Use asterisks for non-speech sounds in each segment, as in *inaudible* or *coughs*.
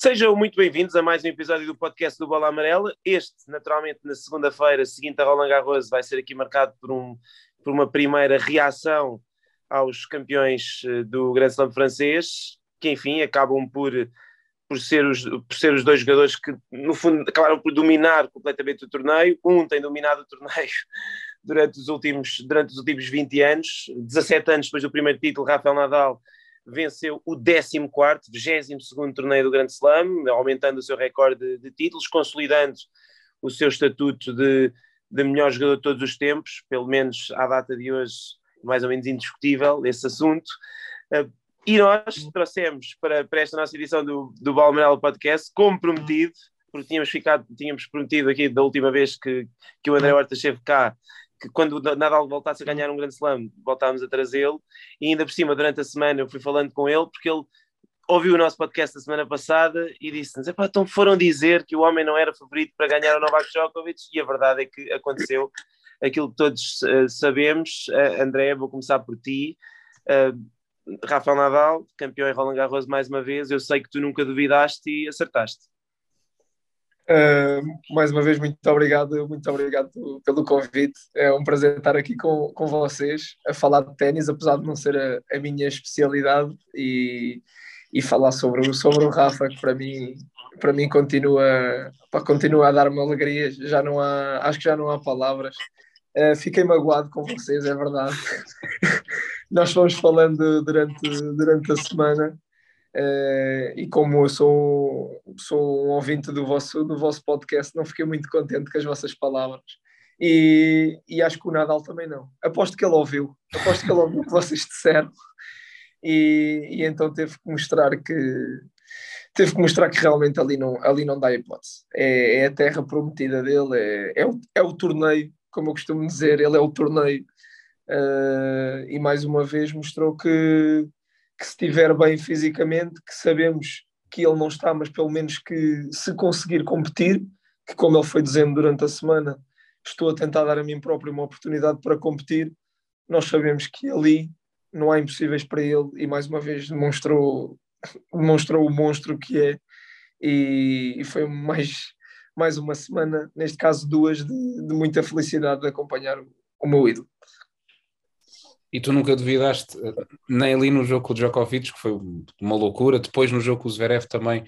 Sejam muito bem-vindos a mais um episódio do podcast do Bola Amarela. Este, naturalmente, na segunda-feira, seguinte a Roland Garros, vai ser aqui marcado por, um, por uma primeira reação aos campeões eh, do Grand Slam francês, que, enfim, acabam por, por, ser os, por ser os dois jogadores que, no fundo, acabaram por dominar completamente o torneio. Um tem dominado o torneio *laughs* durante os últimos, durante os últimos 20 anos, 17 anos depois do primeiro título, Rafael Nadal venceu o 14 22 torneio do Grande Slam, aumentando o seu recorde de, de, títulos, consolidando o seu estatuto de, de melhor jogador de todos os tempos, pelo menos à data de hoje, mais ou menos indiscutível esse assunto. Uh, e nós trouxemos para, para esta nossa edição do, do Balmerel Podcast, como prometido, porque tínhamos ficado, tínhamos prometido aqui da última vez que, que o André Horta esteve cá, que quando o Nadal voltasse a ganhar um grande slam, voltámos a trazê-lo, e ainda por cima, durante a semana, eu fui falando com ele, porque ele ouviu o nosso podcast da semana passada e disse-nos, então foram dizer que o homem não era favorito para ganhar o Novak Djokovic, e a verdade é que aconteceu aquilo que todos uh, sabemos. Uh, André, vou começar por ti. Uh, Rafael Nadal, campeão em Roland Garros mais uma vez, eu sei que tu nunca duvidaste e acertaste. Uh, mais uma vez, muito obrigado, muito obrigado pelo convite. É um prazer estar aqui com, com vocês a falar de ténis, apesar de não ser a, a minha especialidade, e, e falar sobre, sobre o Rafa, que para mim, para mim continua, continua a dar-me alegria. Já não há, acho que já não há palavras. Uh, fiquei magoado com vocês, é verdade. *laughs* Nós fomos falando durante, durante a semana Uh, e como eu sou, sou um ouvinte do vosso, do vosso podcast, não fiquei muito contente com as vossas palavras. E, e acho que o Nadal também não. Aposto que ele ouviu, aposto que ele ouviu o que vocês disseram. E, e então teve que mostrar que teve que mostrar que realmente ali não, ali não dá hipótese. É, é a terra prometida dele, é, é, o, é o torneio, como eu costumo dizer, ele é o torneio. Uh, e mais uma vez mostrou que, que se estiver bem fisicamente, que sabemos que ele não está, mas pelo menos que se conseguir competir, que como ele foi dizendo durante a semana, estou a tentar dar a mim próprio uma oportunidade para competir, nós sabemos que ali não há impossíveis para ele e mais uma vez demonstrou, demonstrou o monstro que é e, e foi mais, mais uma semana, neste caso duas, de, de muita felicidade de acompanhar o, o meu ídolo. E tu nunca duvidaste, nem ali no jogo com o Djokovic, que foi uma loucura, depois no jogo com o Zverev também,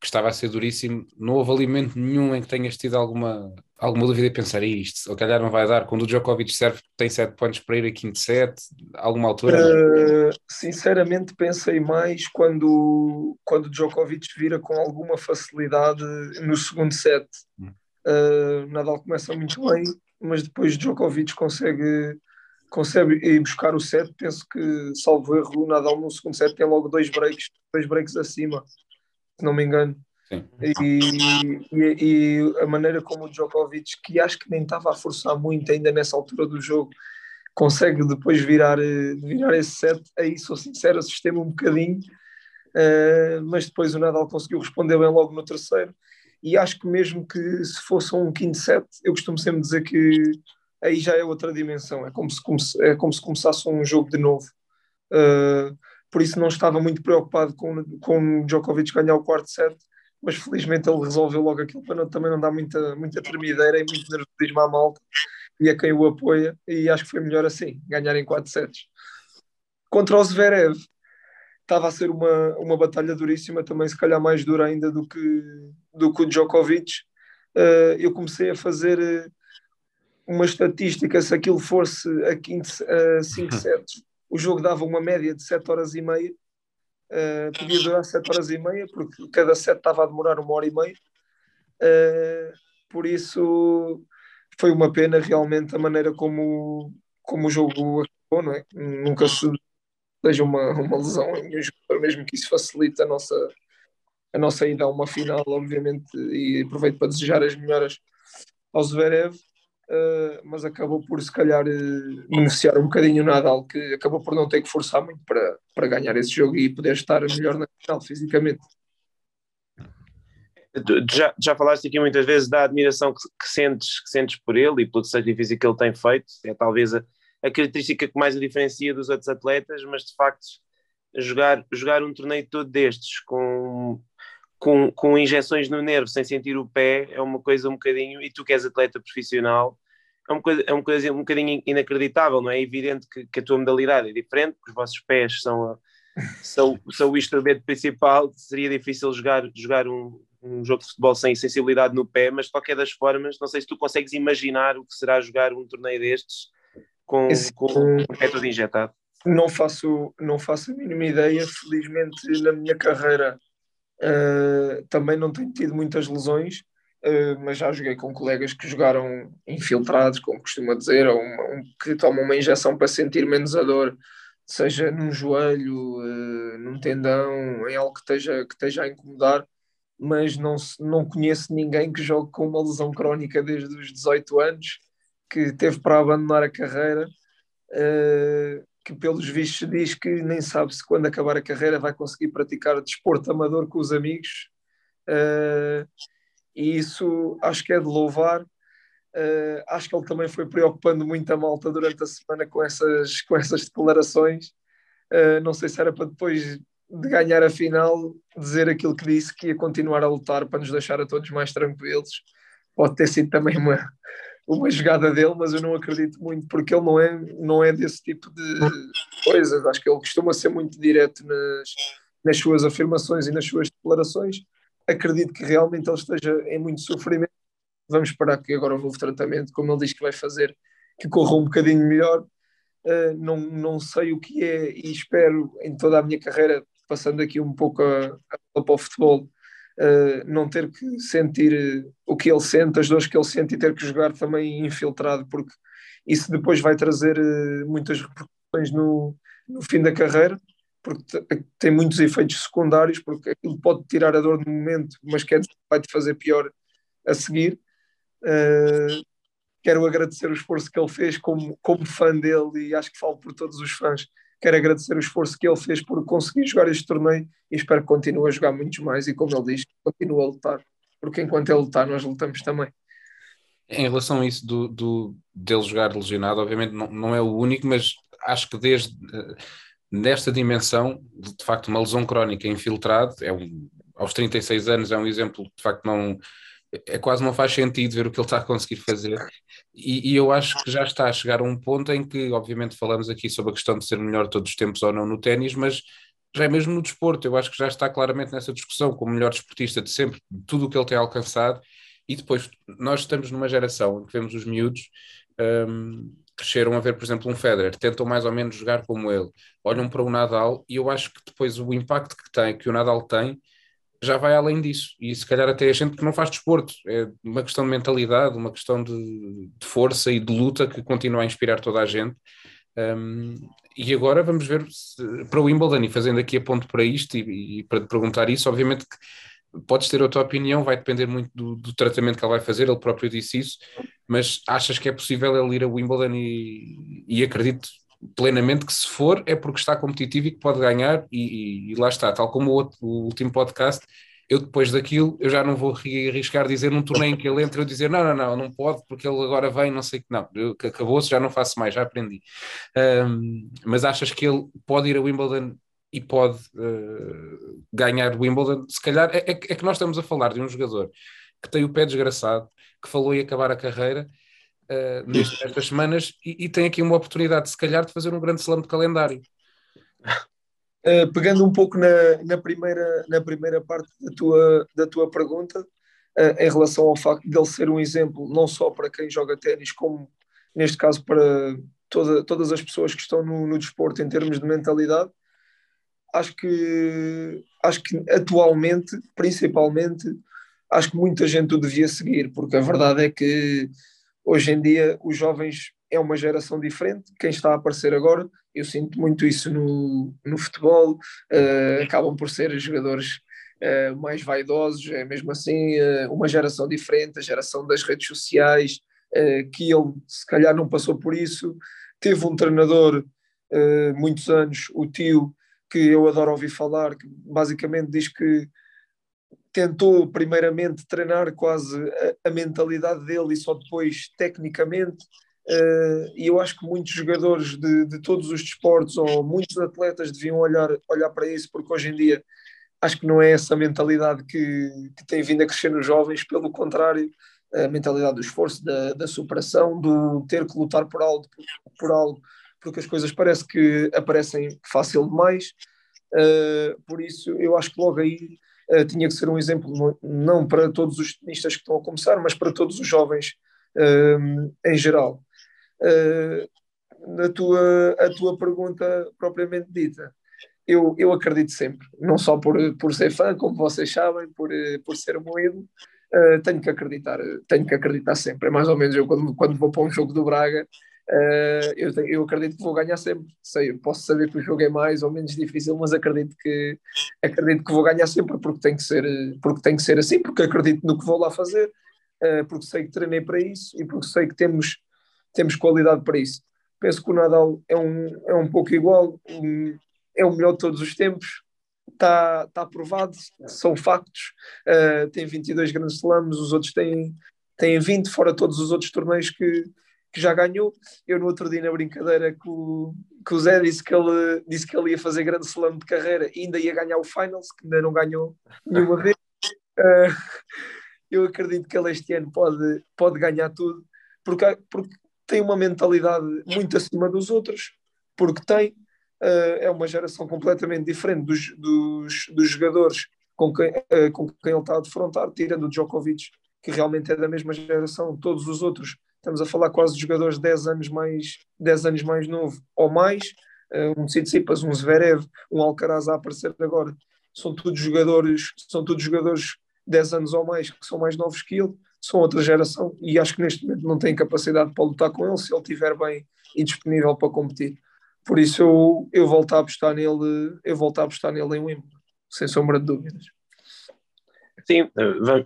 que estava a ser duríssimo, não houve alimento nenhum em que tenhas tido alguma, alguma dúvida e pensar isto, se calhar não vai dar, quando o Djokovic serve, tem 7 pontos para ir a quinto set, alguma altura? Uh, sinceramente pensei mais quando, quando o Djokovic vira com alguma facilidade no segundo set. Uh, Nadal começa muito bem, mas depois Djokovic consegue consegue ir buscar o set. Penso que, salvo erro, o Nadal no segundo set tem logo dois breaks, dois breaks acima, se não me engano. E, e, e, a maneira como o Djokovic, que acho que nem estava a forçar muito ainda nessa altura do jogo, consegue depois virar, virar esse set, aí sou sincero, assustei-me um bocadinho, uh, mas depois o Nadal conseguiu responder bem logo no terceiro. E acho que mesmo que se fosse um quinto set, eu costumo sempre dizer que aí já é outra dimensão, é como se, comece, é como se começasse um jogo de novo. Uh, por isso não estava muito preocupado com, com Djokovic ganhar o quarto set, mas felizmente ele resolveu logo aquilo para não, também não dar muita, muita tremideira e muito nervosismo à malta e a quem o apoia, e acho que foi melhor assim, ganhar em quatro sets. Contra o Zverev, estava a ser uma, uma batalha duríssima, também se calhar mais dura ainda do que, do que o Djokovic. Uh, eu comecei a fazer uma estatística, se aquilo fosse a 5 sets, o jogo dava uma média de 7 horas e meia. Uh, podia durar 7 horas e meia, porque cada set estava a demorar uma hora e meia. Uh, por isso foi uma pena realmente a maneira como, como o jogo acabou, não é? Nunca se seja uma, uma lesão em nenhum jogador, mesmo que isso facilite a nossa, a nossa ida a uma final, obviamente, e aproveito para desejar as melhoras ao Zverev uh, mas acabou por se calhar uh, beneficiar um bocadinho o Nadal, que acabou por não ter que forçar muito para, para ganhar esse jogo e poder estar melhor na final fisicamente. Já, já falaste aqui muitas vezes da admiração que, que, sentes, que sentes por ele e pelo sacrifício que ele tem feito, é talvez a, a característica que mais o diferencia dos outros atletas, mas de facto jogar, jogar um torneio todo destes com com, com injeções no nervo sem sentir o pé é uma coisa um bocadinho, e tu que és atleta profissional, é uma coisa, é uma coisa um bocadinho inacreditável, não é? É evidente que, que a tua modalidade é diferente, porque os vossos pés são, são, são o instrumento principal, seria difícil jogar, jogar um, um jogo de futebol sem sensibilidade no pé, mas de qualquer das formas, não sei se tu consegues imaginar o que será jogar um torneio destes com, Esse, com o pé todo injetado. Não faço, não faço a mínima ideia, felizmente na minha carreira uh, também não tenho tido muitas lesões, uh, mas já joguei com colegas que jogaram infiltrados, como costuma dizer, ou um, que tomam uma injeção para sentir menos a dor, seja num joelho, uh, num tendão, em algo que esteja, que esteja a incomodar mas não, não conheço ninguém que jogue com uma lesão crónica desde os 18 anos, que teve para abandonar a carreira, uh, que pelos vistos diz que nem sabe se quando acabar a carreira vai conseguir praticar desporto amador com os amigos, uh, e isso acho que é de louvar. Uh, acho que ele também foi preocupando muito a malta durante a semana com essas, com essas declarações. não sei se era para depois de ganhar a final, dizer aquilo que disse, que ia continuar a lutar para nos deixar a todos mais tranquilos. Pode ter sido também uma, uma jogada dele, mas eu não acredito muito, porque ele não é, não é desse tipo de coisas. Acho que ele costuma ser muito direto nas, nas suas afirmações e nas suas declarações. Acredito que realmente ele esteja em muito sofrimento. Vamos esperar que agora o novo tratamento, como ele diz que vai fazer, que corra um bocadinho melhor. Uh, não, não sei o que é e espero em toda a minha carreira passando aqui um pouco a, a para o futebol, uh, não ter que sentir o que ele sente, as dores que ele sente e ter que jogar também infiltrado, porque isso depois vai trazer uh, muitas repercussões no, no fim da carreira, porque tem muitos efeitos secundários, porque aquilo pode tirar a dor no momento, mas dizer, vai-te fazer pior a seguir. Uh, quero agradecer o esforço que ele fez como, como fã dele e acho que falo por todos os fãs Quero agradecer o esforço que ele fez por conseguir jogar este torneio e espero que continue a jogar muitos mais. E como ele diz, continue a lutar, porque enquanto ele lutar, nós lutamos também. Em relação a isso do, do, dele jogar lesionado, obviamente não, não é o único, mas acho que desde uh, nesta dimensão, de facto, uma lesão crónica infiltrada, é um, aos 36 anos é um exemplo de facto não é quase não faz sentido ver o que ele está a conseguir fazer. E, e, eu acho que já está a chegar a um ponto em que, obviamente, falamos aqui sobre a questão de ser melhor todos os tempos ou não no ténis, mas já é mesmo no desporto. Eu acho que já está claramente nessa discussão como o melhor desportista de sempre, tudo o que ele tem alcançado. E depois, nós estamos numa geração em que vemos os miúdos um, cresceram a ver, por exemplo, um Federer, tentam mais ou menos jogar como ele, olham para o Nadal e eu acho que depois o impacto que tem, que o Nadal tem, já vai além disso. E se calhar até a gente que não faz desporto. É uma questão de mentalidade, uma questão de, de força e de luta que continua a inspirar toda a gente. Um, e agora vamos ver se, para o Wimbledon e fazendo aqui a ponto para isto e, e para te perguntar isso, obviamente que podes ter a tua opinião, vai depender muito do, do, tratamento que ele vai fazer, ele próprio disse isso, mas achas que é possível ele ir a Wimbledon e, e acredito plenamente que se for é porque está competitivo e que pode ganhar e, e, e lá está, tal como o, outro, o, último podcast, eu depois daquilo eu já não vou arriscar dizer num torneio em que ele entra eu dizer não, não, não, não pode porque ele agora vem, não sei que não, acabou-se, já não faço mais, já aprendi. Um, mas achas que ele pode ir a Wimbledon e pode uh, ganhar Wimbledon? Se calhar é, é, é que nós estamos a falar de um jogador que tem o pé desgraçado, que falou em acabar a carreira uh, nestas semanas e, e, tem aqui uma oportunidade, se calhar, de fazer um grande slam de calendário. Uh, *laughs* pegando um pouco na, na, primeira, na primeira parte da tua, da tua pergunta, uh, em relação ao facto de ele ser um exemplo não só para quem joga ténis, como neste caso para toda, todas as pessoas que estão no, no desporto em termos de mentalidade, acho que, acho que atualmente, principalmente, acho que muita gente o devia seguir, porque a verdade é que Hoje em dia, os jovens é uma geração diferente. Quem está a aparecer agora, eu sinto muito isso no, no futebol, uh, acabam por ser jogadores uh, mais vaidosos, é mesmo assim uh, uma geração diferente, a geração das redes sociais, que ele se calhar não passou por isso. Teve um treinador muitos anos, o tio, que eu adoro ouvir falar, que basicamente diz que tentou primeiramente treinar quase a, a, mentalidade dele e só depois tecnicamente. Uh, e eu acho que muitos jogadores de, de, todos os desportos ou muitos atletas deviam olhar, olhar para isso, porque hoje em dia acho que não é essa mentalidade que, que tem vindo a crescer nos jovens, pelo contrário, a mentalidade do esforço, da, da superação, do ter que lutar por algo, por, por algo, porque as coisas parece que aparecem fácil demais. Uh, por isso, eu acho que logo aí uh, tinha que ser um exemplo, não para todos os tenistas que estão a começar, mas para todos os jovens uh, em geral. a, tua, a tua pergunta propriamente dita, eu, eu acredito sempre, não só por, por ser fã, como vocês sabem, por, por ser um ídolo, uh, tenho que acreditar, tenho que acreditar sempre. É mais ou menos eu quando, quando vou para um jogo do Braga, uh, eu, eu acredito que vou ganhar sempre. Sei, posso saber que o jogo é mais ou menos difícil, mas acredito que acredito que vou ganhar sempre porque tem que ser, porque tem que ser assim, porque acredito no que vou lá fazer, uh, porque sei que treinei para isso e porque sei que temos, temos qualidade para isso. Penso que o Nadal é um, é um pouco igual, um, é o melhor de todos os tempos, está tá aprovado, são factos. Uh, tem 22 grandes slams, os outros têm, têm 20, fora todos os outros torneios que, que já ganhou. Eu no outro dia na brincadeira que o, o Zé disse que, ele, disse que ele ia fazer grande slam de carreira e ainda ia ganhar o Finals, que ainda não ganhou nenhuma vez. Uh, *laughs* eu acredito que ele este ano pode, pode ganhar tudo, porque, porque tem uma mentalidade muito acima dos outros, porque tem, uh, é uma geração completamente diferente dos, dos, dos jogadores com quem, uh, com quem ele está a defrontar, tirando o Djokovic, que realmente é da mesma geração, todos os outros, estamos a falar quase de jogadores 10 anos mais, 10 anos mais novo ou mais, uh, um Tsitsipas, um Zverev, um Alcaraz a aparecer agora, são todos jogadores, são todos jogadores 10 anos ou mais que são mais novos que ele, são outra geração e acho que neste momento não têm capacidade para lutar com ele se ele estiver bem e disponível para competir. Por isso eu, eu volto a apostar nele, eu volto a apostar nele em Wimbledon, sem sombra de dúvidas. Sim,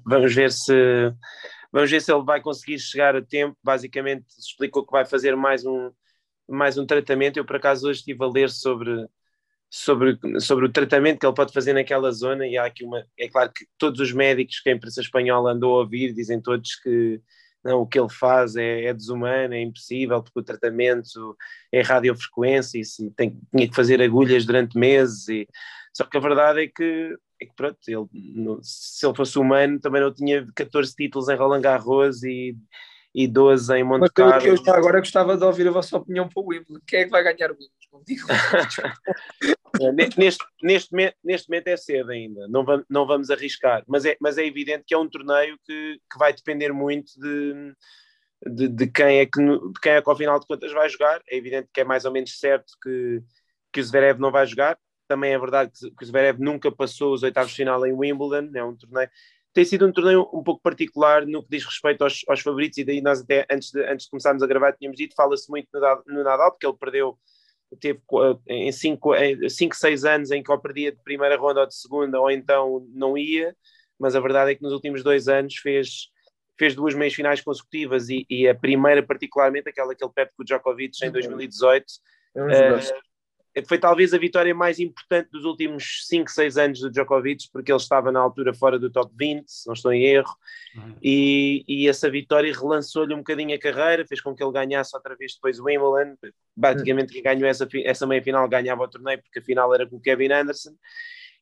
vamos ver se vamos ver se ele vai conseguir chegar a tempo. Basicamente explicou que vai fazer mais um, mais um tratamento. Eu por acaso hoje estive a ler sobre, sobre, sobre o tratamento que ele pode fazer naquela zona e há aqui uma. É claro que todos os médicos que a imprensa espanhola andou a ouvir dizem todos que não, o que ele faz é, é, desumano, é impossível, porque o tratamento é radiofrequência e se tem, tinha que fazer agulhas durante meses. E, só que a verdade é que, é que pronto, ele, no, se ele fosse humano também não tinha 14 títulos em Roland Garros e, e 12 em Monte Carlo. Mas eu, eu agora gostava de ouvir a vossa opinião para o Wimbledon. Quem é que vai ganhar o Wimbledon? *laughs* É, neste, neste, neste momento é cedo ainda, não vamos, não vamos arriscar, mas é, mas é evidente que é um torneio que, que vai depender muito de, de, de, quem é que, de quem é que ao final de contas vai jogar. É evidente que é mais ou menos certo que, que o Zverev não vai jogar. Também é verdade que, o Zverev nunca passou os oitavos de final em Wimbledon, é um torneio. Tem sido um torneio um pouco particular no que diz respeito aos, aos favoritos, e daí nós até antes de, antes de começarmos a gravar tínhamos dito, fala-se muito no, Nadal, porque ele perdeu teve em 5, 6 anos em que ou perdia de primeira ronda ou de segunda, ou então não ia, mas a verdade é que nos últimos dois anos fez, fez duas meias finais consecutivas e, e a primeira, particularmente, aquela que ele perde com o Djokovic em 2018. É um foi talvez a vitória mais importante dos últimos 5, 6 anos do Djokovic, porque ele estava na altura fora do top 20, se não estou em erro, uhum. e, e, essa vitória relançou-lhe um bocadinho a carreira, fez com que ele ganhasse outra vez depois o Wimbledon. Basicamente, quem ganhou essa, essa meia final ganhava o torneio, porque a final era com o Kevin Anderson.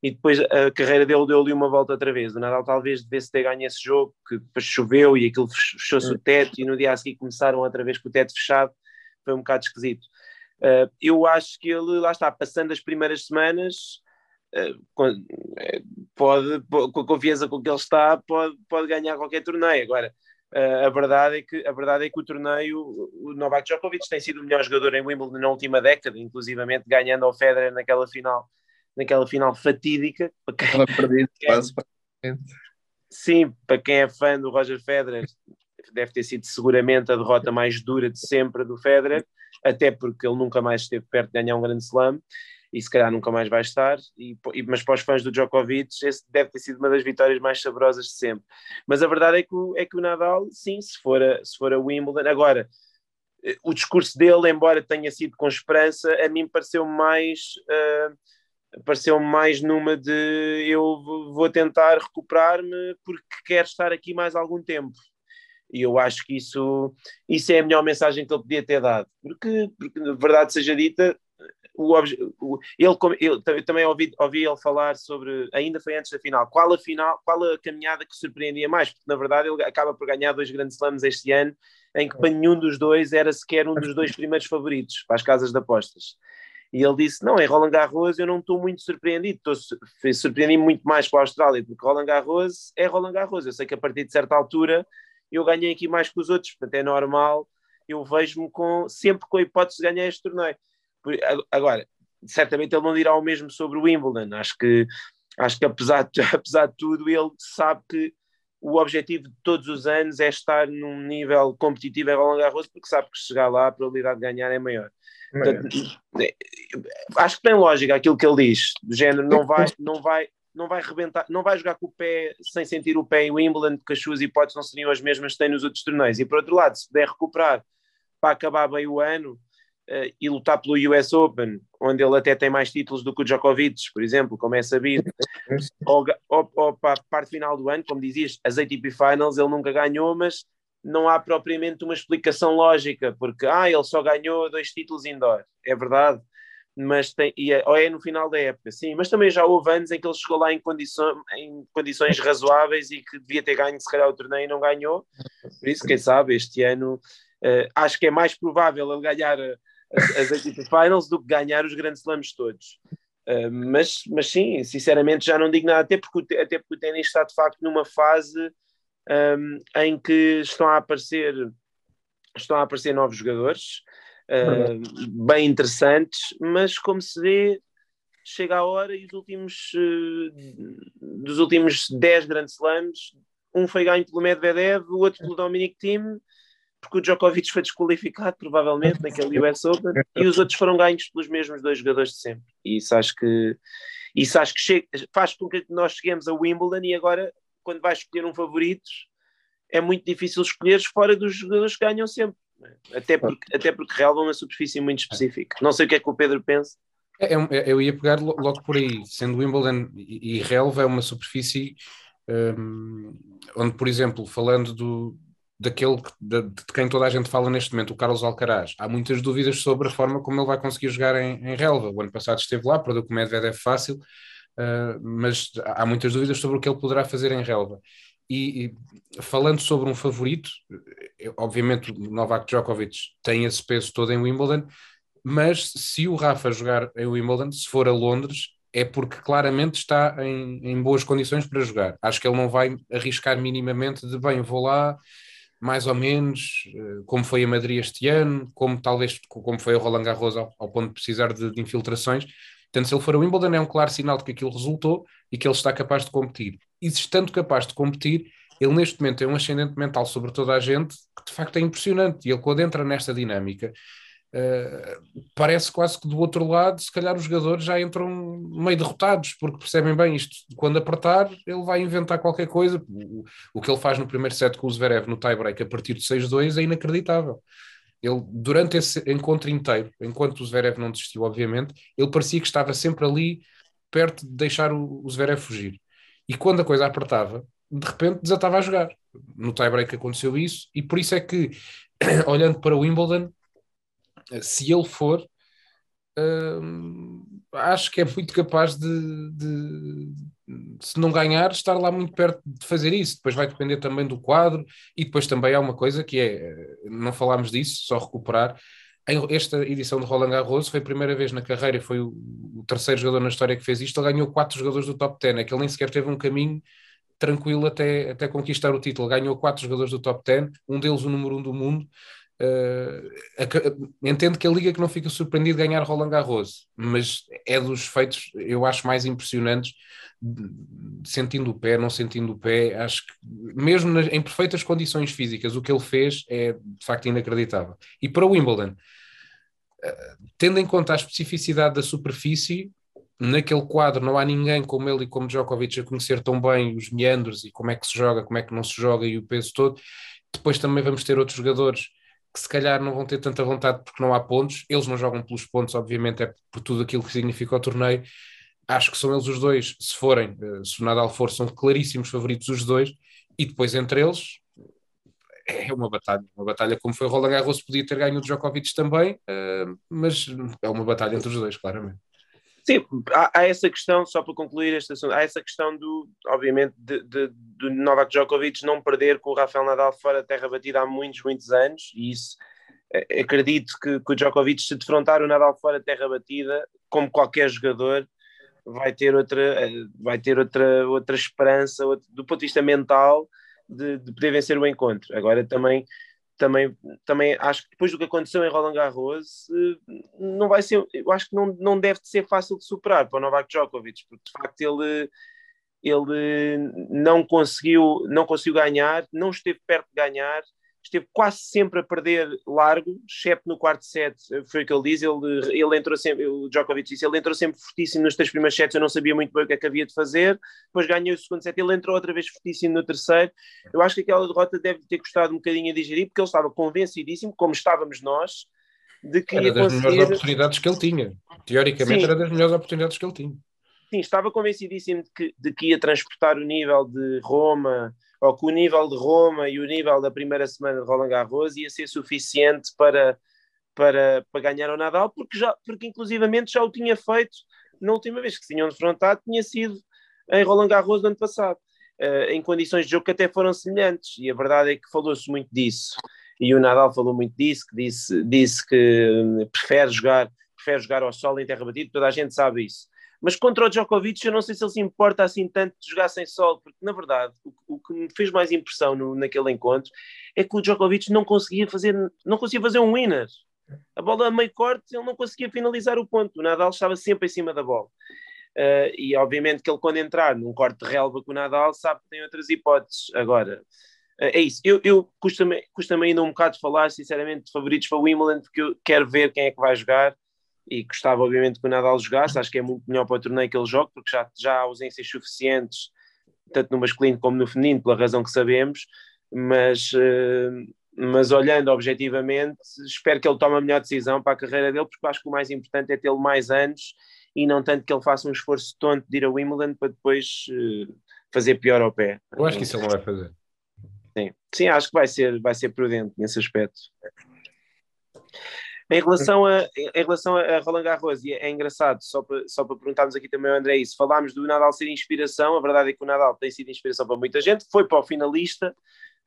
E depois a carreira dele deu-lhe uma volta outra vez. O Nadal talvez devesse ter ganho esse jogo, que depois choveu e aquilo fechou-se uhum. o teto, e no dia a seguir começaram outra vez com o teto fechado. Foi um bocado esquisito. Uh, eu acho que ele, lá está, passando as primeiras semanas, uh, com, eh, pode, com a confiança com que ele está, pode, pode ganhar qualquer torneio. Agora, uh, a, verdade é que, a verdade é que o torneio, o Novak Djokovic tem sido o melhor jogador em Wimbledon na última década, inclusivamente ganhando ao Federer naquela final, naquela final fatídica. Para quem, perdido, *laughs* quase. Sim, para quem é fã do Roger Federer, deve ter sido seguramente a derrota mais dura de sempre do Federer até porque ele nunca mais esteve perto de ganhar um grande slam e se calhar nunca mais vai estar, e, mas para os fãs do Djokovic esse deve ter sido uma das vitórias mais saborosas de sempre. Mas a verdade é que o, é que o Nadal, sim, se for, a, se for a Wimbledon, agora eh, o discurso dele, embora tenha sido com esperança, a mim pareceu mais uh, pareceu mais numa de eu vou tentar recuperar-me porque quero estar aqui mais algum tempo. E eu acho que isso, isso é a melhor mensagem que ele podia ter dado. Porque, porque verdade seja dita, o, o, ele, eu também ouvi, ouvi ele falar sobre, ainda foi antes da final, qual a final, qual a caminhada que surpreendia mais, porque na verdade ele acaba por ganhar dois grandes slams este ano, em que para nenhum dos dois era sequer um dos dois primeiros favoritos para as casas de apostas. E ele disse: Não, em Roland Garros eu não estou muito surpreendido, estou surpreendido muito mais com a Austrália, porque Roland Garros é Roland Garros. Eu sei que a partir de certa altura eu ganhei aqui mais que os outros, portanto é normal, eu vejo-me com, sempre com a hipótese de ganhar este torneio. Agora, certamente ele não dirá o mesmo sobre o Wimbledon. Acho que, acho que apesar, de, *laughs* apesar de tudo, ele sabe que o objetivo de todos os anos é estar num nível competitivo em Roland Garros, porque sabe que chegar lá a probabilidade de ganhar é maior. Portanto, é, acho que tem lógica aquilo que ele diz, do género, não vai, não vai, não vai rebentar, não vai jogar com o pé sem sentir o pé em Wimbledon, porque as suas hipóteses não seriam as mesmas que tem nos outros torneios. E por outro lado, se puder recuperar para acabar bem o ano uh, e lutar pelo US Open, onde ele até tem mais títulos do que o Djokovic, por exemplo, como é sabido, ou, ou, ou para a parte final do ano, como dizias, as ATP Finals ele nunca ganhou, mas não há propriamente uma explicação lógica, porque ah, ele só ganhou dois títulos indoor, é verdade, mas tem, e é, ou é no final da época, sim, mas também já houve anos em que ele chegou lá em, condições, em condições razoáveis e que devia ter ganho se calhar o torneio e não ganhou, por isso quem sabe este ano uh, acho que é mais provável ele ganhar as, as ATP Finals do que ganhar os grandes slams todos. Uh, mas, mas sim, sinceramente já não digo nada, até porque, até porque o ténis está de facto numa fase um, em que estão a aparecer estão a aparecer novos jogadores uh, bem interessantes, mas como se vê, chega a hora e os últimos uh, dos últimos 10 grandes slams, um foi ganho pelo Medvedev, o outro pelo Dominic Thiem, porque o Djokovic foi desqualificado, provavelmente, naquele US Open, e os outros foram ganhos pelos mesmos dois jogadores de sempre. E isso acho que isso acho que chega, faz com que nós cheguemos a Wimbledon e agora quando vais escolher um favorito, é muito difícil escolheres fora dos jogadores que ganham sempre. É? Até porque, até porque relva uma superfície muito específica. Não sei o que é que o Pedro pensa. É, é, eu ia pegar logo por aí, sendo Wimbledon e, e relva é uma superfície um, onde, por exemplo, falando do, daquele de, de, quem toda a gente fala neste momento, o Carlos Alcaraz, há muitas dúvidas sobre a forma como ele vai conseguir jogar em, em relva. O ano passado esteve lá, perdeu com o Medvedev fácil, uh, mas há muitas dúvidas sobre o que ele poderá fazer em relva. E, falando sobre um favorito, obviamente o Novak Djokovic tem esse peso todo em Wimbledon, mas se o Rafa jogar em Wimbledon, se for a Londres, é porque claramente está em, em boas condições para jogar. Acho que ele não vai arriscar minimamente de bem, vou lá mais ou menos, eh, como foi a Madrid este ano, como talvez como foi o Roland Garros ao, ao ponto de precisar de, de infiltrações. Portanto, se ele for a Wimbledon, é um claro sinal de que aquilo resultou e que ele está capaz de competir. E estando capaz de competir, ele neste momento tem um ascendente mental sobre toda a gente que de facto é impressionante. E ele, quando entra nesta dinâmica, uh, parece quase que do outro lado, se calhar os jogadores já entram meio derrotados, porque percebem bem isto. Quando apertar, ele vai inventar qualquer coisa. O, o que ele faz no primeiro set com o Zverev no tie-break a partir de 6-2 é inacreditável. Ele, durante esse encontro inteiro, enquanto o Zverev não desistiu, obviamente, ele parecia que estava sempre ali, perto de deixar o, o Zverev fugir. E quando a coisa apertava, de repente desatava a jogar. No tie-break aconteceu isso, e por isso é que, *clears throat* olhando para o Wimbledon, se ele for, hum, acho que é muito capaz de, de, se não ganhar, estar lá muito perto de fazer isso. Depois vai depender também do quadro, e depois também há uma coisa que é, não falámos disso, só recuperar. Esta edição de Roland Garros foi a primeira vez na carreira, foi o, o terceiro jogador na história que fez isto. Ele ganhou quatro jogadores do top 10, é que ele nem sequer teve um caminho tranquilo até, até conquistar o título. Ganhou quatro jogadores do top 10, um deles o número um do mundo. Uh, entendo que a Liga que não fica surpreendido ganhar Roland Garros, mas é dos feitos, eu acho, mais impressionantes, sentindo o pé, não sentindo o pé, acho que mesmo nas, em perfeitas condições físicas, o que ele fez é de facto inacreditável. E para o Wimbledon, uh, tendo em conta a especificidade da superfície, naquele quadro não há ninguém como ele e como Djokovic a conhecer tão bem os meandros e como é que se joga, como é que não se joga e o peso todo. Depois também vamos ter outros jogadores que se calhar não vão ter tanta vontade porque não há pontos. Eles não jogam pelos pontos, obviamente, é por tudo aquilo que significa o torneio. Acho que são eles os dois, se forem, eh, se o Nadal for, são claríssimos favoritos os dois, e depois entre eles é uma batalha, uma batalha como foi o Roland Garros, podia ter ganho o Djokovic também, uh, mas é uma batalha entre os dois, claramente. Sim, há, há, essa questão, só para concluir este assunto, há essa questão do, obviamente, de, de, do Novak Djokovic não perder com o Rafael Nadal fora da terra batida há muitos, muitos anos, e isso eh, acredito que, que o Djokovic, se defrontar o Nadal fora da terra batida, como qualquer jogador, vai ter outra, eh, vai ter outra, outra esperança, do ponto de vista mental, de, de poder vencer o encontro. Agora também também, também acho que depois do que aconteceu em Roland Garros, eh, não vai ser, eu acho que não, não deve ser fácil de superar para o Novak Djokovic, porque de facto ele, ele não conseguiu, não conseguiu ganhar, não esteve perto de ganhar, esteve quase sempre a perder largo, exceto no quarto set, foi o que ele diz, ele, ele entrou sempre, o Djokovic disse, ele entrou sempre fortíssimo nos três primeiros sets, eu não sabia muito bem o que é que havia de fazer, depois ganhou o segundo set, ele entrou outra vez fortíssimo no terceiro, eu acho que aquela derrota deve ter custado um bocadinho a digerir, porque ele estava convencidíssimo, como estávamos nós, de que era ia das conseguir... melhores oportunidades que ele tinha, teoricamente Sim. era das melhores oportunidades que ele tinha. Sim, estava convencidíssimo de que, de que ia transportar o nível de Roma, ou que o nível de Roma e o nível da primeira semana de Roland Garros ia ser suficiente para, para, para ganhar o Nadal, porque, já, porque inclusivamente já o tinha feito na última vez que se tinham defrontado, tinha sido em Roland Garros do ano passado, uh, em condições de jogo que até foram semelhantes, e a verdade é que falou-se muito disso, e o Nadal falou muito disso, que disse, disse que hum, prefere jogar, prefere jogar ao sol em terra batida, toda a gente sabe isso. Mas contra o Djokovic, eu não sei se ele se importa assim tanto de jogar sem sol, porque na verdade o, o que me fez mais impressão no, naquele encontro é que o Djokovic não conseguia fazer, não conseguia fazer um winner. A bola a meio corte, ele não conseguia finalizar o ponto. O Nadal estava sempre em cima da bola. Uh, e obviamente que ele, quando entrar num corte de relva com o Nadal, sabe que tem outras hipóteses. Agora, uh, é isso. Eu, eu custa-me custa ainda um bocado falar, sinceramente, de favoritos para o Wimbledon, porque eu quero ver quem é que vai jogar e gostava obviamente que o Nadal jogasse, acho que é muito melhor para o torneio que ele jogue, porque já, já há ausências suficientes, tanto no masculino como no feminino, pela razão que sabemos, mas, uh, mas olhando objetivamente, espero que ele tome a melhor decisão para a carreira dele, porque acho que o mais importante é tê-lo mais anos e não tanto que ele faça um esforço tonto de ir a Wimbledon para depois uh, fazer pior ao pé. Eu acho que isso ele não vai fazer. Sim, Sim acho que vai ser, vai ser prudente nesse aspecto. Em relação a, em relação a Roland Garros, e é, é engraçado, só para, só para perguntarmos aqui também ao André isso, falámos do Nadal ser inspiração, a verdade é que o Nadal tem sido inspiração para muita gente, foi para o finalista,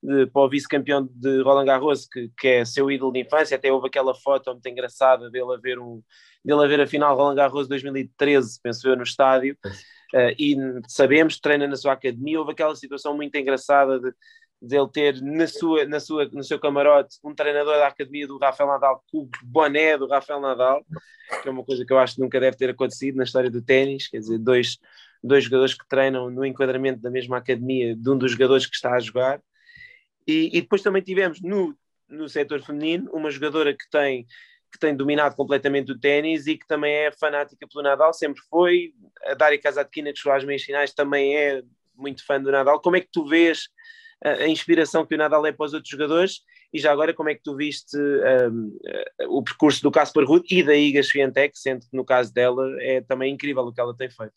de, para o vice-campeão de Roland Garros, que, que é seu ídolo de infância, até houve aquela foto muito engraçada dele a ver, um, dele a ver a final Roland Garros 2013, penso eu, no estádio, uh, e sabemos, treina na sua academia, houve aquela situação muito engraçada de dele ter na sua, na sua, no seu camarote um treinador da academia do Rafael Nadal com o boné do Rafael Nadal, que é uma coisa que eu acho que nunca deve ter acontecido na história do ténis, quer dizer, dois, dois jogadores que treinam no enquadramento da mesma academia de um dos jogadores que está a jogar. E, e depois também tivemos no, no setor feminino uma jogadora que tem que tem dominado completamente o ténis e que também é fanática pelo Nadal, sempre foi. A Daria Kazatkina, que chegou às meias finais, também é muito fã do Nadal. Como é que tu vês a, inspiração que o Nadal é para os outros jogadores e já agora como é que tu viste um, o percurso do Casper Ruud e da Iga Swiatek, sendo que no caso dela é também incrível o que ela tem feito.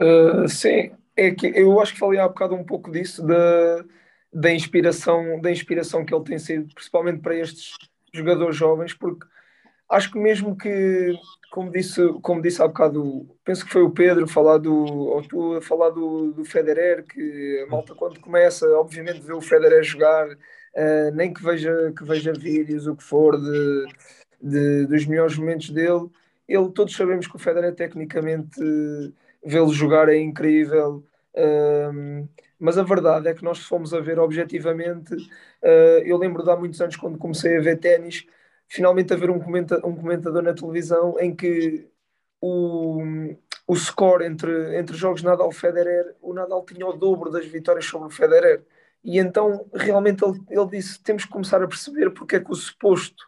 Uh, sim, é que eu acho que falei há bocado um pouco disso da, da inspiração da inspiração que ele tem sido, principalmente para estes jogadores jovens, porque acho que mesmo que, como disse, como disse há bocado, penso que foi o Pedro falar do, ou tu a falar do, do Federer, que a malta quando começa, obviamente, vê o Federer jogar, uh, nem que veja, que veja vídeos, o que for, de, de, dos melhores momentos dele, ele, todos sabemos que o Federer tecnicamente vê-lo jogar é incrível, uh, mas a verdade é que nós fomos a ver objetivamente, uh, eu lembro de há muitos anos quando comecei a ver ténis, finalmente haver um, comenta, um comentador na televisão em que o, o score entre, entre jogos Nadal-Federer, o Nadal tinha o dobro das vitórias sobre o Federer. E então, realmente, ele, ele disse: temos que começar a perceber porque é que o suposto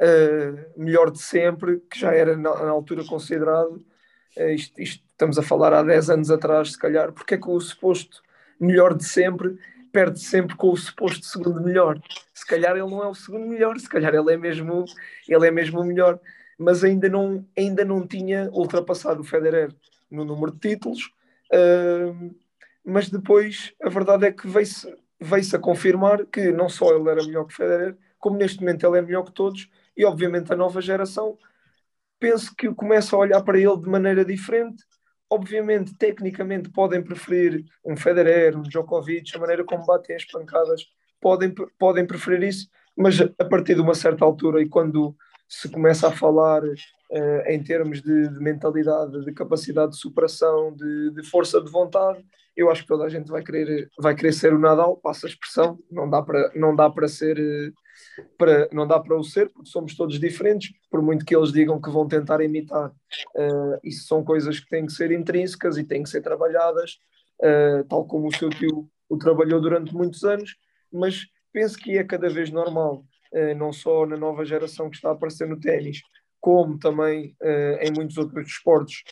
uh, melhor de sempre, que já era na, na altura considerado, uh, isto, isto, estamos a falar há 10 anos atrás, se calhar, porque é que o suposto melhor de sempre perde sempre com o suposto segundo melhor. Se calhar ele não é o segundo melhor, se calhar ele é mesmo, ele é mesmo o melhor, mas ainda não, ainda não tinha ultrapassado o Federer no número de títulos. Uh, mas depois a verdade é que veio-se veio-se a confirmar que não só ele era melhor que Federer, como neste momento ele é melhor que todos, e obviamente a nova geração penso que começa a olhar para ele de maneira diferente. Obviamente, tecnicamente, podem preferir um Federer, um Djokovic, a maneira como batem as pancadas, podem, podem preferir isso, mas a partir de uma certa altura e quando se começa a falar uh, em termos de, de, mentalidade, de capacidade de superação, de, de, força de vontade, eu acho que toda a gente vai querer, vai querer ser o Nadal, passa a expressão, não dá para, não dá para ser, para, não dá para o ser, porque somos todos diferentes, por muito que eles digam que vão tentar imitar. Uh, isso são coisas que têm que ser intrínsecas e têm que ser trabalhadas, uh, tal como o seu tio o trabalhou durante muitos anos, mas penso que é cada vez normal, uh, não só na nova geração que está a aparecer no ténis, como também em muitos outros esportes,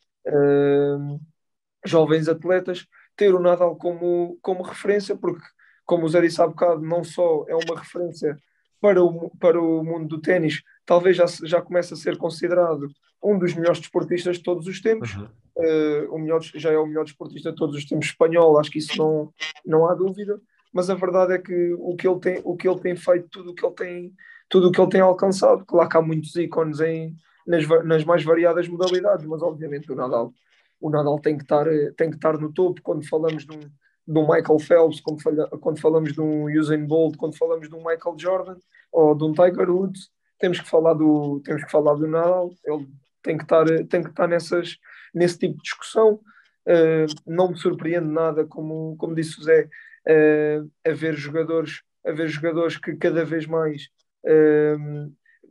jovens atletas, ter o Nadal como, como referência, porque, como o Zé disse há bocado, não só é uma referência para o, para o mundo do ténis, talvez já, já comece a ser considerado um dos melhores desportistas de todos os tempos. Uhum. Uh, o melhor, já é o melhor desportista de todos os tempos espanhol, acho que isso não, não há dúvida. Mas a verdade é que o que ele tem, o que ele tem feito, tudo o que ele tem, tudo o que ele tem alcançado, claro que há muitos ícones em, nas, nas mais variadas modalidades, mas obviamente o Nadal o Nadal tem que estar, tem que estar no topo. Quando falamos de um, de um Michael Phelps, quando, falha, quando falamos de um Usain Bolt, quando falamos de um Michael Jordan ou de um Tiger Woods, temos que falar do, temos que falar do Nadal, ele tem que estar, tem que estar nessas, nesse tipo de discussão. Uh, não me surpreende nada, como, como disse o Zé, uh, a ver jogadores, a ver jogadores que cada vez mais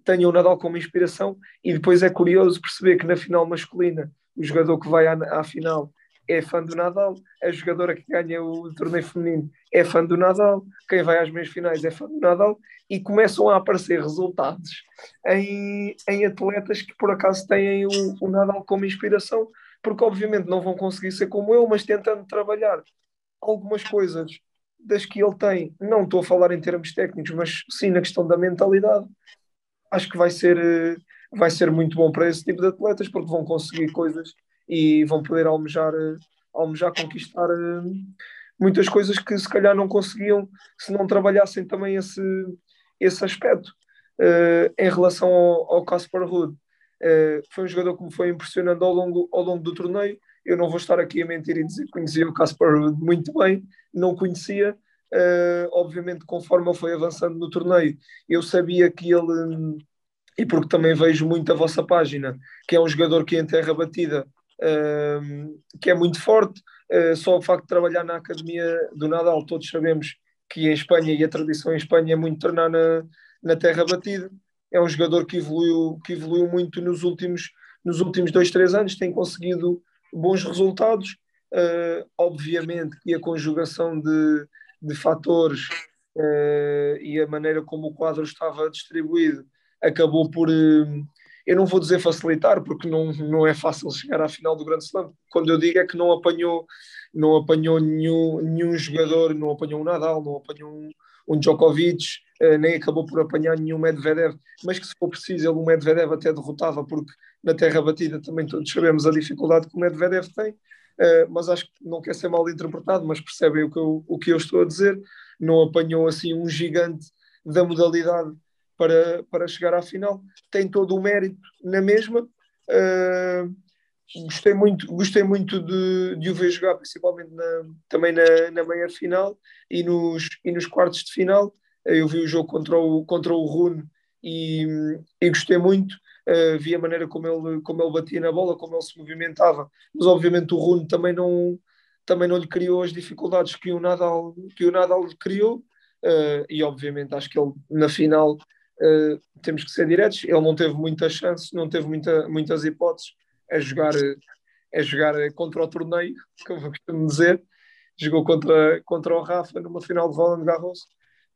tenham o Nadal como inspiração e depois é curioso perceber que na final masculina o jogador que vai à, à final é fã do Nadal, a jogadora que ganha o torneio feminino é fã do Nadal, quem vai às meias finais é fã do Nadal, e começam a aparecer resultados em, em atletas que por acaso têm o, o Nadal como inspiração, porque obviamente não vão conseguir ser como eu, mas tentando trabalhar algumas coisas das que ele tem, não estou a falar em termos técnicos, mas sim na questão da mentalidade, acho que vai ser eh, vai ser muito bom para esse tipo de atletas porque vão conseguir coisas e vão poder almejar, eh, almejar conquistar eh, muitas coisas que se calhar não conseguiam se não trabalhassem também esse, esse aspecto. Uh, em relação ao, Casper Ruud, uh, foi um jogador que me foi impressionando ao longo, ao longo do torneio. Eu não vou estar aqui a mentir e dizer que conhecia o Casper muito bem, não conhecia. Uh, obviamente, conforme foi avançando no torneio, eu sabia que ele e porque também vejo muito a vossa página, que é um jogador que em terra batida, uh, que é muito forte, uh, só o facto de trabalhar na academia do Nadal, todos sabemos que em Espanha e a tradição em Espanha é muito treinar na, na terra batida. É um jogador que evoluiu, que evoluiu muito nos últimos, nos últimos dois, três anos, tem conseguido bons resultados. Uh, obviamente que a conjugação de, de fatores uh, e a maneira como o quadro estava distribuído acabou por, eh, eu não vou dizer facilitar, porque não, não é fácil chegar à final do Grande Slam. Quando eu digo é que não apanhou, não apanhou nenhum, nenhum jogador, não apanhou um Nadal, não apanhou um, um Djokovic, nem acabou por apanhar nenhum Medvedev, mas que se for preciso ele o Medvedev até derrotava, porque na terra batida também todos sabemos a dificuldade que o Medvedev tem, eh, mas acho que não quer ser mal interpretado, mas percebem o que eu, o que eu estou a dizer, não apanhou assim um gigante da modalidade para, para chegar à final. Tem todo o mérito na mesma. Uh, gostei muito, gostei muito de, de o ver jogar, principalmente na, também na, na meia final e nos, e nos quartos de final. Eu vi o jogo contra o, contra o Rune e, e gostei muito. Uh, vi a maneira como ele, como ele batia na bola, como ele se movimentava, mas obviamente o Rune também não, também não lhe criou as dificuldades que o Nadal, que o Nadal lhe criou. Uh, e obviamente acho que ele na final uh, temos que ser diretos. Ele não teve muitas chances, não teve muita, muitas hipóteses a jogar, a jogar contra o torneio, como eu costumo dizer. Jogou contra, contra o Rafa numa final de Roland Garros.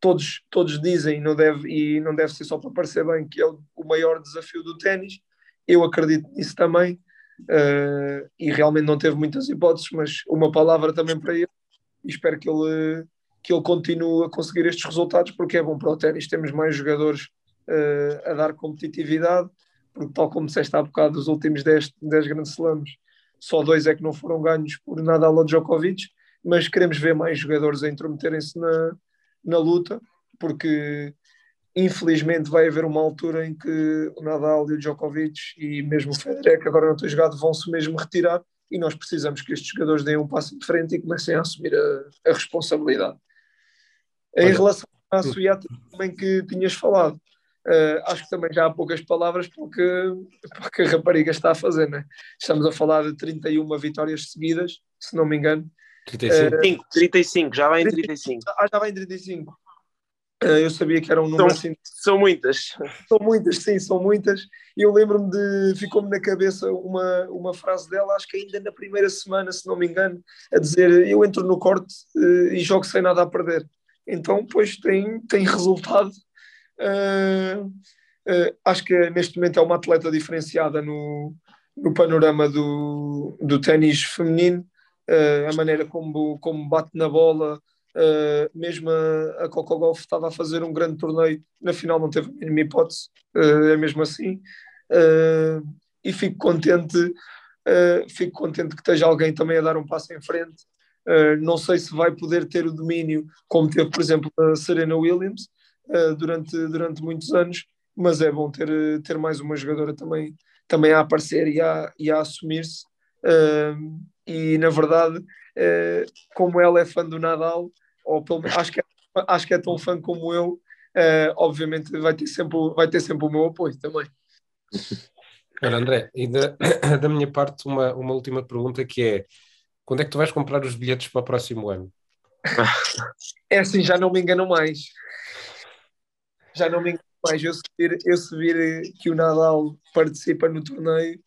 Todos, todos dizem, não deve, e não deve ser só para parecer bem, que é o, o maior desafio do ténis. Eu acredito nisso também. Uh, e realmente não teve muitas hipóteses, mas uma palavra também para ele. E espero que ele que ele continue a conseguir estes resultados, porque é bom para o ténis. Temos mais jogadores uh, a dar competitividade, porque, tal como disseste há bocado, dos últimos 10, 10 grandes slams, só dois é que não foram ganhos por Nadal ou Djokovic, mas queremos ver mais jogadores a intrometerem-se na, na luta, porque infelizmente vai haver uma altura em que o Nadal e o Djokovic e mesmo o Federer, que agora não tem jogado, vão-se mesmo retirar e nós precisamos que estes jogadores deem um passo de frente e comecem a assumir a, a responsabilidade. Em Olha, relação à Suiata também que tinhas falado, uh, acho que também já há poucas palavras porque, porque a rapariga está a fazer, né? Estamos a falar de 31 vitórias seguidas, se não me engano. 35, uh, 35 já vai em 35. Ah, já vai em 35. Eh, eu sabia que era um número são, assim. São muitas. São muitas, sim, são muitas. E eu lembro-me de. Ficou-me na cabeça uma, uma frase dela, acho que ainda na primeira semana, se não me engano, a dizer: Eu entro no corte uh, e jogo sem nada a perder. Então, pois tem, tem resultado. Uh, uh, acho que neste momento é uma atleta diferenciada no, no panorama do, do ténis feminino. A maneira como, como bate na bola, Uh, mesmo a, a Coco Golf estava a fazer um grande torneio, na final não teve a mínima hipótese, uh, é mesmo assim. Uh, e fico contente, fico contente que esteja alguém também a dar um passo em frente. não sei se vai poder ter o domínio como teve, por exemplo, a Serena Williams durante, durante muitos anos, mas é bom ter, ter mais uma jogadora também, também a aparecer e a, e a assumir-se. E na verdade, como ela é fã do Nadal, ou pelo menos acho que é, acho que é tão fã como eu, uh, obviamente vai ter, sempre, vai ter sempre o meu apoio também. Olha, André, e da, *coughs* da minha parte, uma, uma última pergunta que é: quando é que tu vais comprar os bilhetes para o próximo ano? É assim, já não me engano mais. Já não me engano mais. Eu se vir, eu se vir que o Nadal participa no torneio,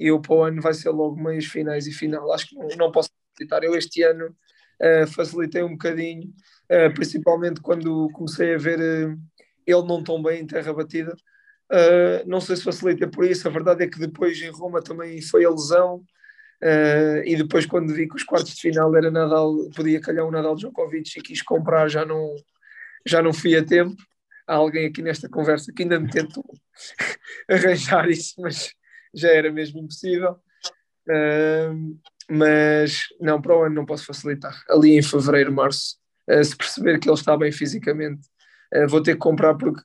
eu para o ano vai ser logo meias finais e final. Acho que não, não posso acreditar. Eu este ano uh, facilitei um bocadinho, uh, principalmente quando comecei a ver uh, ele não tão bem em terra batida. não sei se facilitei por isso, a verdade é que depois em Roma também foi a lesão. e depois, quando vi que os quartos de final era Nadal, podia calhar o Nadal Djokovic e quis comprar, já não, já não fui a tempo. Há alguém aqui nesta conversa que ainda me tentou *laughs* arranjar isso, mas já era mesmo impossível. Uh, mas não, para o ano não posso facilitar. Ali em fevereiro, março, uh, se perceber que ele está bem fisicamente, uh, vou ter que comprar porque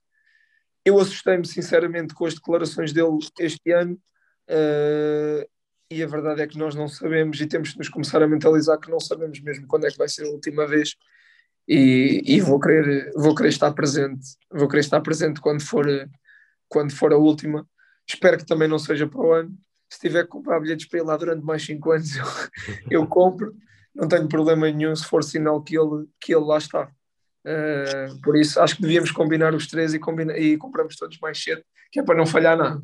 eu assustei-me sinceramente com as declarações dele este ano uh, e a verdade é que nós não sabemos e temos que nos começar a mentalizar que não sabemos mesmo quando é que vai ser a última vez e, e vou querer vou querer estar presente vou querer estar presente quando for quando for a última espero que também não seja para o ano se tiver que comprar bilhetes para ir lá durante mais 5 anos, eu, eu, compro, não tenho problema nenhum se for sinal que ele, que ele lá está. Uh, por isso, acho que devíamos combinar os três e, combina, e compramos todos mais cedo, que é para não falhar nada.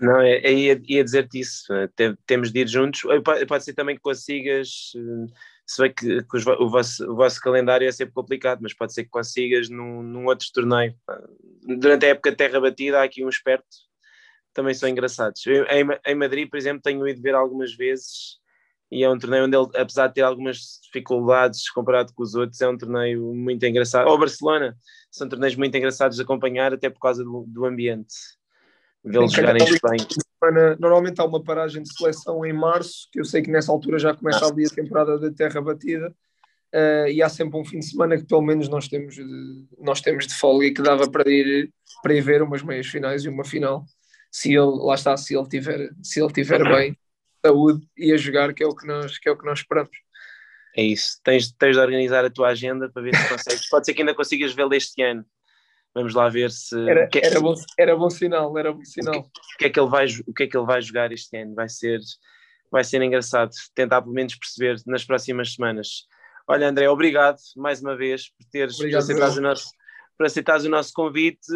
Não, é, é ia, ia dizer-te isso. Eh, temos de ir juntos. Pode, ser também que consigas, eh, se bem que, que o, vosso, o vosso calendário é sempre complicado, mas pode ser que consigas num, num outro torneio. Durante a época de terra batida, há aqui um esperto também são engraçados. Eu, em, em, Madrid, por exemplo, tenho ido ver algumas vezes e é um torneio onde ele, apesar de ter algumas dificuldades comparado com os outros, é um torneio muito engraçado. Ou Barcelona, são torneios muito engraçados de acompanhar, até por causa do, do ambiente. Vê-los jogarem bem. Normalmente há uma paragem de seleção em março, que eu sei que nessa altura já começa ah. ali a temporada da terra batida. Uh, e há sempre um fim de semana que pelo menos nós temos de, nós temos de folga e que dava para ir, para ir ver umas meias finais e uma final se ele, lá está, se ele tiver, se ele tiver bem, saúde e a jogar, que é o que nós, que é o que nós esperamos. É isso, tens, tens de organizar a tua agenda para ver se consegues. *laughs* Pode ser que ainda consigas vê-lo este ano. Vamos lá ver se. Era, que, é era, bom, era bom sinal, era bom sinal. O que, o que, é que ele vai, o que é que ele vai jogar este ano? Vai ser, vai ser engraçado tentar pelo menos perceber nas próximas semanas. Olha, André, obrigado mais uma vez por teres aceitado o nosso, por aceitares o nosso convite,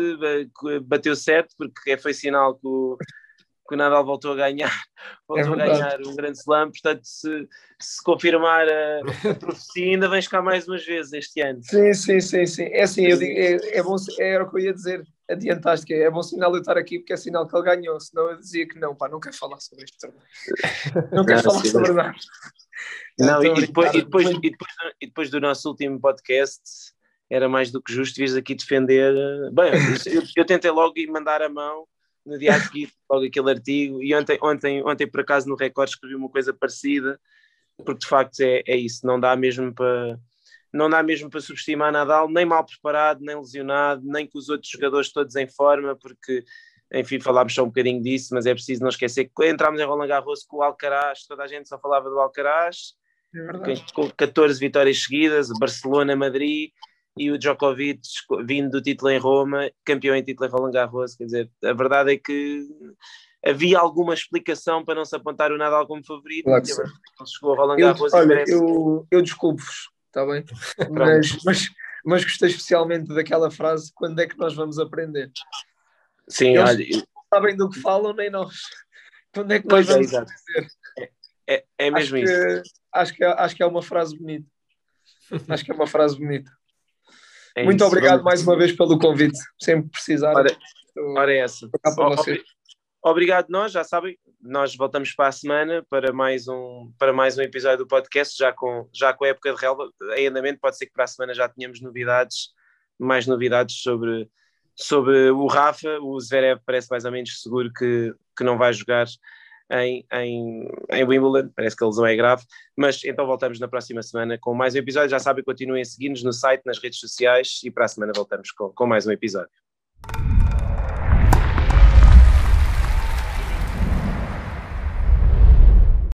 bateu certo, porque é, foi sinal que o, que o Nadal voltou a ganhar, *laughs* voltou é a ganhar um grande slam, portanto, se, se confirmar a, a profecia, ainda vens cá mais umas vezes este ano. Sim, sim, sim, sim. É assim, eu digo, é, é bom, era o que eu ia dizer, adiantaste que é bom sinal eu estar aqui porque é sinal que ele ganhou, senão eu dizia que não, pá, não quero falar sobre isto *laughs* Não quero falar sim, sobre nada. Não, e, depois, e, depois, e, depois, e depois do nosso último podcast era mais do que justo vires aqui defender. Eh, bem, *laughs* eu, eu, tentei logo ir mandar a mão no dia a seguir, logo aquele artigo, e ontem, ontem, ontem por acaso no Record escrevi uma coisa parecida, porque de facto é, é isso, não dá mesmo para, não dá mesmo para subestimar Nadal, nem mal preparado, nem lesionado, nem com os outros jogadores todos em forma, porque, enfim, falámos só um bocadinho disso, mas é preciso não esquecer que entramos em Roland Garros com o Alcaraz, toda a gente só falava do Alcaraz, É com 14 vitórias seguidas, Barcelona, Madrid, e o Djokovic vindo do título em Roma, campeão em título em Roland Garros, quer dizer, a verdade é que havia alguma explicação para não se apontar o Nadal como favorito, Claro que ele chegou a Roland Eu, Garros e olha, merece- eu, eu desculpo-vos, está bem? *laughs* Mas, mas, mas gostei especialmente daquela frase: quando é que nós vamos aprender? Sim, Eles- olha, Sabem do que falam, nem nós. Quando é que nós Pois é, vamos exato. aprender? é, é mesmo acho isso. Que, acho, que é, acho que é uma frase bonita. Acho que é uma frase bonita. É Muito isso. obrigado Vamos- mais uma vez pelo convite. Sempre precisar. Ora, estou Ora, é essa. Obrigado, nós, já sabem, nós voltamos para a semana para mais um, para mais um episódio do podcast, já com, já com a época de relva em andamento, pode ser que para a semana já tenhamos novidades, mais novidades sobre, sobre o Rafa, o Zverev parece mais ou menos seguro que, que não vai jogar em, em, em Wimbledon, parece que a lesão é grave, mas então voltamos na próxima semana com mais um episódio, já sabem, continuem a seguir-nos no site, nas redes sociais. E para a semana voltamos com, com mais um episódio.